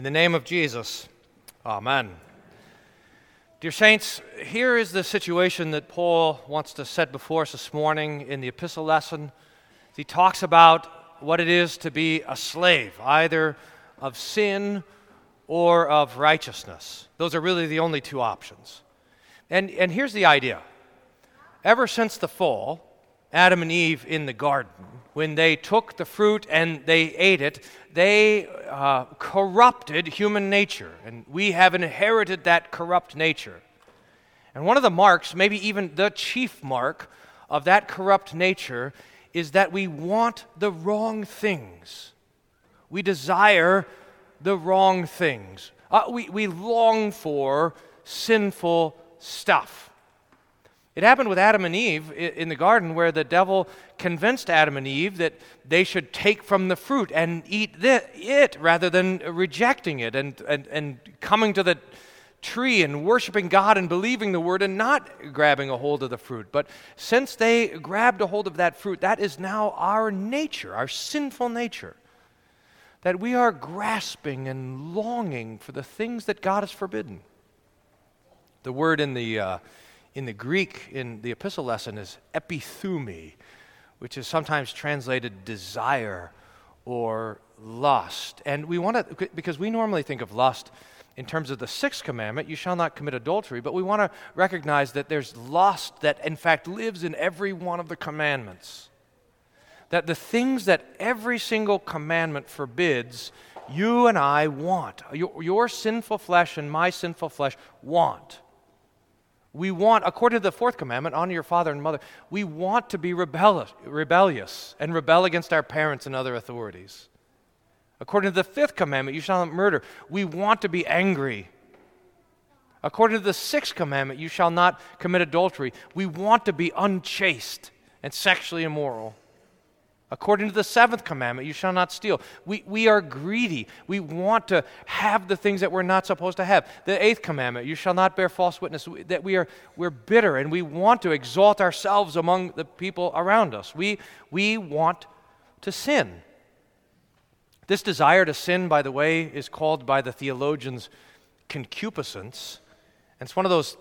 In the name of Jesus, Amen. Dear Saints, here is the situation that Paul wants to set before us this morning in the epistle lesson. He talks about what it is to be a slave, either of sin or of righteousness. Those are really the only two options. And, and here's the idea ever since the fall, Adam and Eve in the garden, when they took the fruit and they ate it, they uh, corrupted human nature. And we have inherited that corrupt nature. And one of the marks, maybe even the chief mark of that corrupt nature, is that we want the wrong things. We desire the wrong things. Uh, we, we long for sinful stuff. It happened with Adam and Eve in the garden, where the devil convinced Adam and Eve that they should take from the fruit and eat it rather than rejecting it and, and, and coming to the tree and worshiping God and believing the word and not grabbing a hold of the fruit. But since they grabbed a hold of that fruit, that is now our nature, our sinful nature. That we are grasping and longing for the things that God has forbidden. The word in the. Uh, in the Greek in the epistle lesson is epithumi, which is sometimes translated desire or lust. And we want to, because we normally think of lust in terms of the sixth commandment, you shall not commit adultery, but we want to recognize that there's lust that in fact lives in every one of the commandments. That the things that every single commandment forbids, you and I want. Your, your sinful flesh and my sinful flesh want. We want, according to the fourth commandment, honor your father and mother, we want to be rebellious, and rebel against our parents and other authorities. According to the fifth commandment, you shall not murder, we want to be angry. According to the sixth commandment, you shall not commit adultery, we want to be unchaste and sexually immoral. According to the seventh commandment, you shall not steal. We, we are greedy. We want to have the things that we're not supposed to have. The eighth commandment, you shall not bear false witness. That we are we're bitter and we want to exalt ourselves among the people around us. We, we want to sin. This desire to sin, by the way, is called by the theologians concupiscence. And it's one of those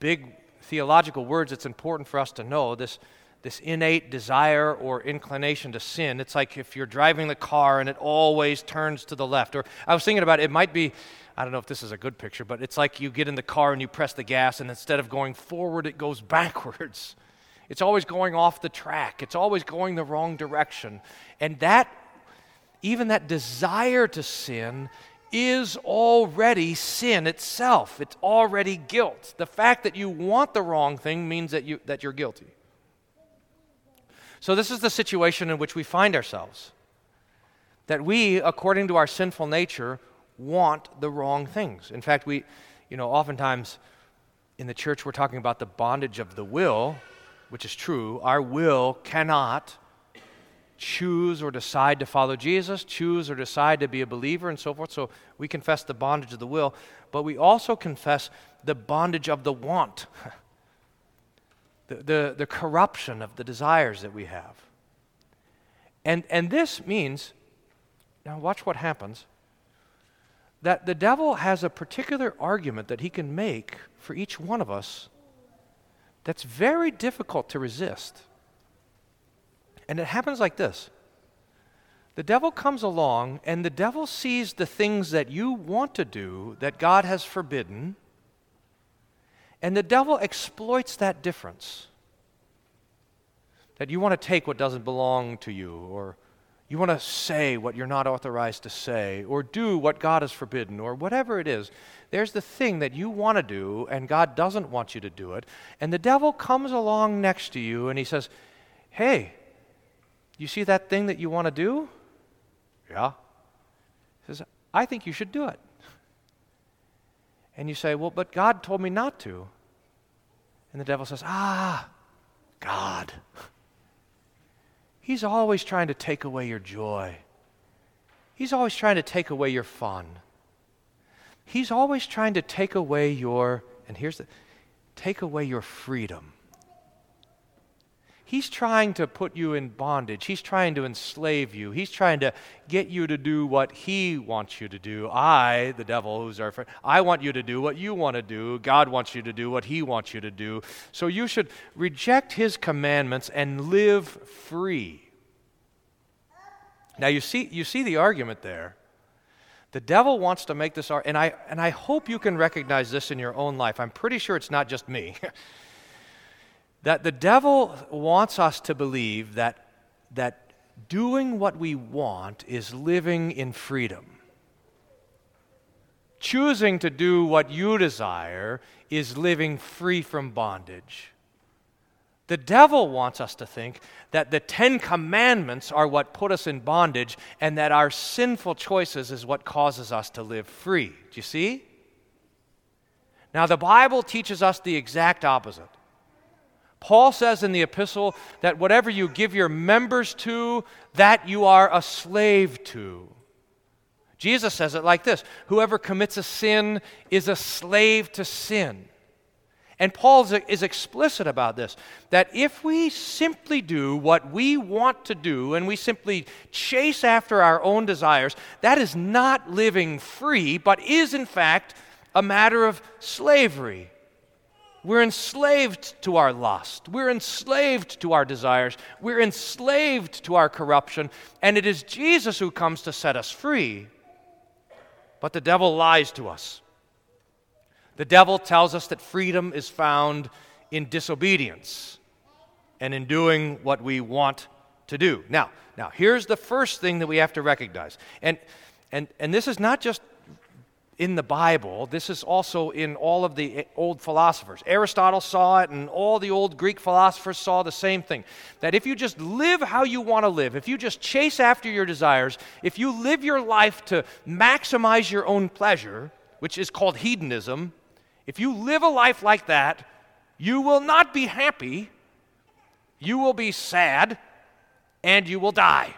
big theological words it's important for us to know. This this innate desire or inclination to sin. It's like if you're driving the car and it always turns to the left. Or I was thinking about it, it might be, I don't know if this is a good picture, but it's like you get in the car and you press the gas and instead of going forward, it goes backwards. It's always going off the track, it's always going the wrong direction. And that, even that desire to sin, is already sin itself. It's already guilt. The fact that you want the wrong thing means that, you, that you're guilty. So, this is the situation in which we find ourselves. That we, according to our sinful nature, want the wrong things. In fact, we, you know, oftentimes in the church we're talking about the bondage of the will, which is true. Our will cannot choose or decide to follow Jesus, choose or decide to be a believer, and so forth. So we confess the bondage of the will, but we also confess the bondage of the want. the, the, the corruption of the desires that we have. And, and this means, now watch what happens, that the devil has a particular argument that he can make for each one of us that's very difficult to resist. And it happens like this the devil comes along, and the devil sees the things that you want to do that God has forbidden, and the devil exploits that difference. That you want to take what doesn't belong to you, or you want to say what you're not authorized to say, or do what God has forbidden, or whatever it is. There's the thing that you want to do, and God doesn't want you to do it. And the devil comes along next to you, and he says, Hey, you see that thing that you want to do? Yeah. He says, I think you should do it. And you say, Well, but God told me not to. And the devil says, Ah, God. He's always trying to take away your joy. He's always trying to take away your fun. He's always trying to take away your, and here's the, take away your freedom. He's trying to put you in bondage. He's trying to enslave you. He's trying to get you to do what he wants you to do. I, the devil, who's our friend, I want you to do what you want to do. God wants you to do what he wants you to do. So you should reject his commandments and live free. Now you see, you see the argument there. The devil wants to make this argument, and I, and I hope you can recognize this in your own life. I'm pretty sure it's not just me. that the devil wants us to believe that, that doing what we want is living in freedom. Choosing to do what you desire is living free from bondage. The devil wants us to think that the Ten Commandments are what put us in bondage and that our sinful choices is what causes us to live free. Do you see? Now, the Bible teaches us the exact opposite. Paul says in the epistle that whatever you give your members to, that you are a slave to. Jesus says it like this Whoever commits a sin is a slave to sin. And Paul is explicit about this that if we simply do what we want to do and we simply chase after our own desires, that is not living free, but is in fact a matter of slavery. We're enslaved to our lust. We're enslaved to our desires. We're enslaved to our corruption. And it is Jesus who comes to set us free. But the devil lies to us. The devil tells us that freedom is found in disobedience and in doing what we want to do. Now, now here's the first thing that we have to recognize. And and and this is not just in the Bible, this is also in all of the old philosophers. Aristotle saw it, and all the old Greek philosophers saw the same thing. That if you just live how you want to live, if you just chase after your desires, if you live your life to maximize your own pleasure, which is called hedonism, if you live a life like that, you will not be happy, you will be sad, and you will die.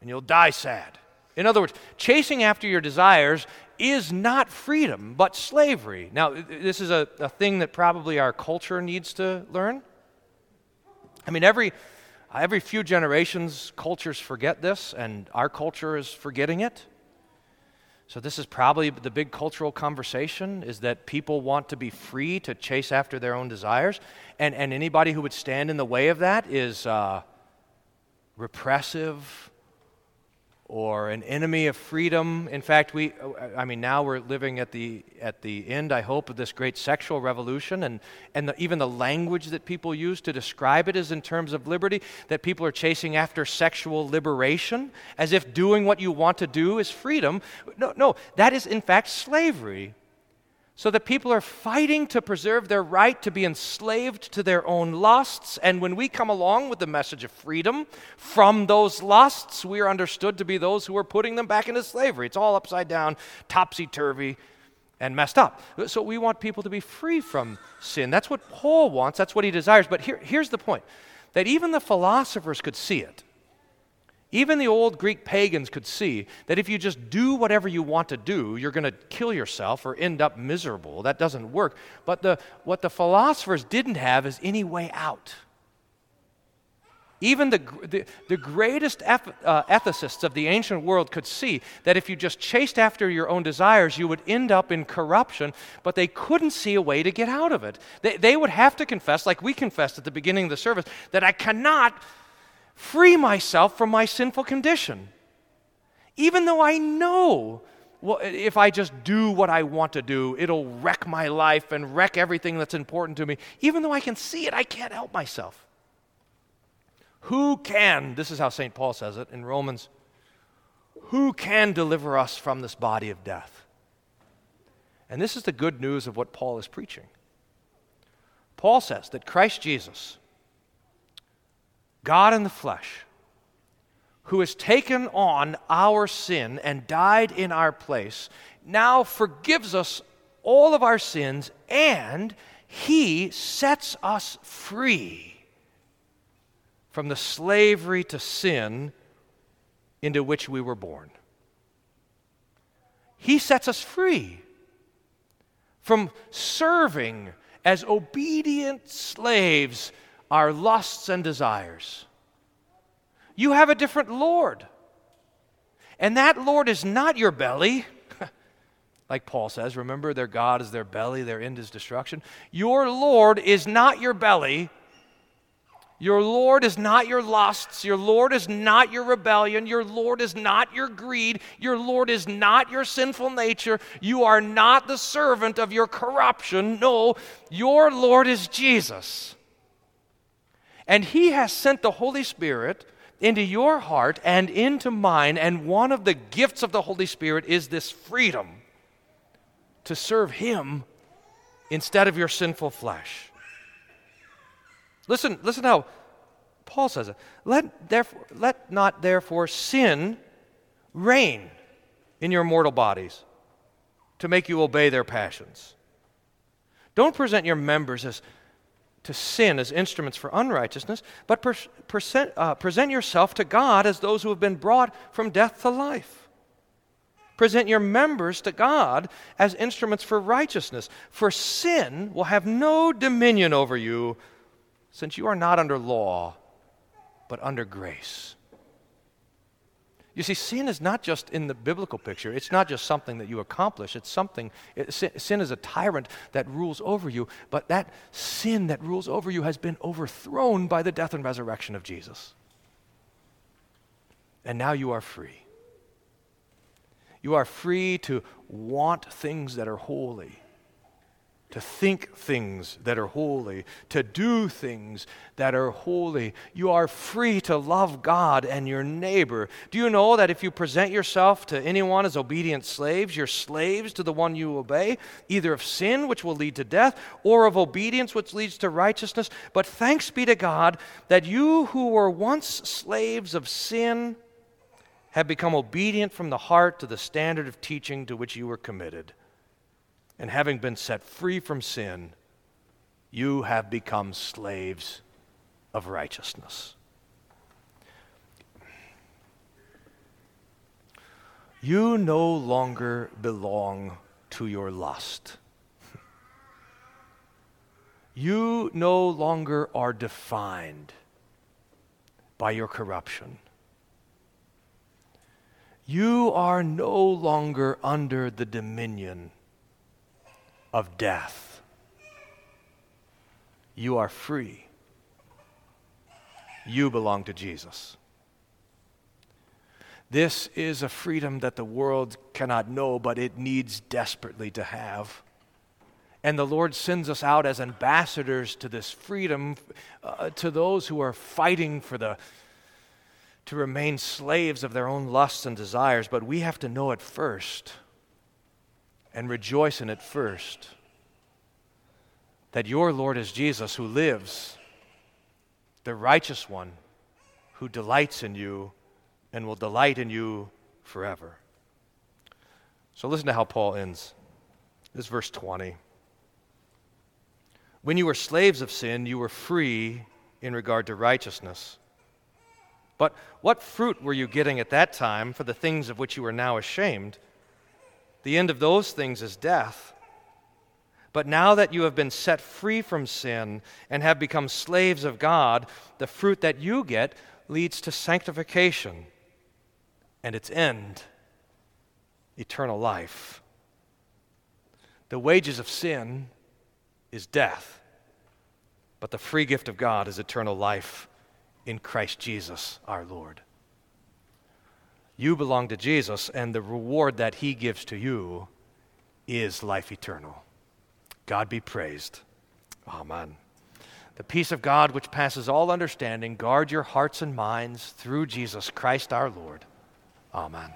And you'll die sad. In other words, chasing after your desires is not freedom, but slavery. Now, this is a, a thing that probably our culture needs to learn. I mean, every, every few generations, cultures forget this, and our culture is forgetting it. So this is probably the big cultural conversation is that people want to be free to chase after their own desires. And, and anybody who would stand in the way of that is uh, repressive, or an enemy of freedom. In fact, we, I mean, now we're living at the, at the end, I hope, of this great sexual revolution, and, and the, even the language that people use to describe it is in terms of liberty, that people are chasing after sexual liberation, as if doing what you want to do is freedom. No, no, that is in fact slavery. So that people are fighting to preserve their right to be enslaved to their own lusts. And when we come along with the message of freedom from those lusts, we are understood to be those who are putting them back into slavery. It's all upside down, topsy turvy, and messed up. So we want people to be free from sin. That's what Paul wants, that's what he desires. But here, here's the point that even the philosophers could see it. Even the old Greek pagans could see that if you just do whatever you want to do, you're going to kill yourself or end up miserable. That doesn't work. But the, what the philosophers didn't have is any way out. Even the, the, the greatest uh, ethicists of the ancient world could see that if you just chased after your own desires, you would end up in corruption, but they couldn't see a way to get out of it. They, they would have to confess, like we confessed at the beginning of the service, that I cannot free myself from my sinful condition. Even though I know well, if I just do what I want to do, it'll wreck my life and wreck everything that's important to me. Even though I can see it, I can't help myself. Who can, this is how St. Paul says it in Romans, who can deliver us from this body of death? And this is the good news of what Paul is preaching. Paul says that Christ Jesus, God in the flesh, who has taken on our sin and died in our place, now forgives us all of our sins and he sets us free from the slavery to sin into which we were born. He sets us free from serving as obedient slaves our lusts and desires. You have a different Lord. And that Lord is not your belly. like Paul says, remember, their God is their belly, their end is destruction. Your Lord is not your belly. Your Lord is not your lusts. Your Lord is not your rebellion. Your Lord is not your greed. Your Lord is not your sinful nature. You are not the servant of your corruption. No, your Lord is Jesus. And He has sent the Holy Spirit into your heart and into mine. And one of the gifts of the Holy Spirit is this freedom to serve Him instead of your sinful flesh. Listen, listen how Paul says it. Let, therefore, let not therefore sin reign in your mortal bodies to make you obey their passions. Don't present your members as to sin as instruments for unrighteousness, but per, present, uh, present yourself to God as those who have been brought from death to life. Present your members to God as instruments for righteousness, for sin will have no dominion over you, since you are not under law, but under grace. You see, sin is not just in the biblical picture. It's not just something that you accomplish. It's something, it, sin, sin, is a tyrant that rules over you, but that sin that rules over you has been overthrown by the death and resurrection of Jesus. And now you are free. You are free to want things that are holy to think things that are holy, to do things that are holy. You are free to love God and your neighbor. Do you know that if you present yourself to anyone as obedient slaves, you're slaves to the one you obey, either of sin, which will lead to death, or of obedience, which leads to righteousness? But thanks be to God that you who were once slaves of sin have become obedient from the heart to the standard of teaching to which you were committed and having been set free from sin, you have become slaves of righteousness. You no longer belong to your lust. You no longer are defined by your corruption. You are no longer under the dominion of death. You are free. You belong to Jesus. This is a freedom that the world cannot know, but it needs desperately to have. And the Lord sends us out as ambassadors to this freedom uh, to those who are fighting for the to remain slaves of their own lusts and desires, but we have to know it first and rejoice in it first. That your Lord is Jesus who lives, the righteous one who delights in you and will delight in you forever. So listen to how Paul ends. This verse 20. When you were slaves of sin, you were free in regard to righteousness. But what fruit were you getting at that time for the things of which you are now ashamed? The end of those things is death. But now that you have been set free from sin and have become slaves of God, the fruit that you get leads to sanctification and its end, eternal life. The wages of sin is death, but the free gift of God is eternal life in Christ Jesus our Lord. You belong to Jesus, and the reward that he gives to you is life eternal. God be praised. Amen. The peace of God, which passes all understanding, guard your hearts and minds through Jesus Christ our Lord. Amen.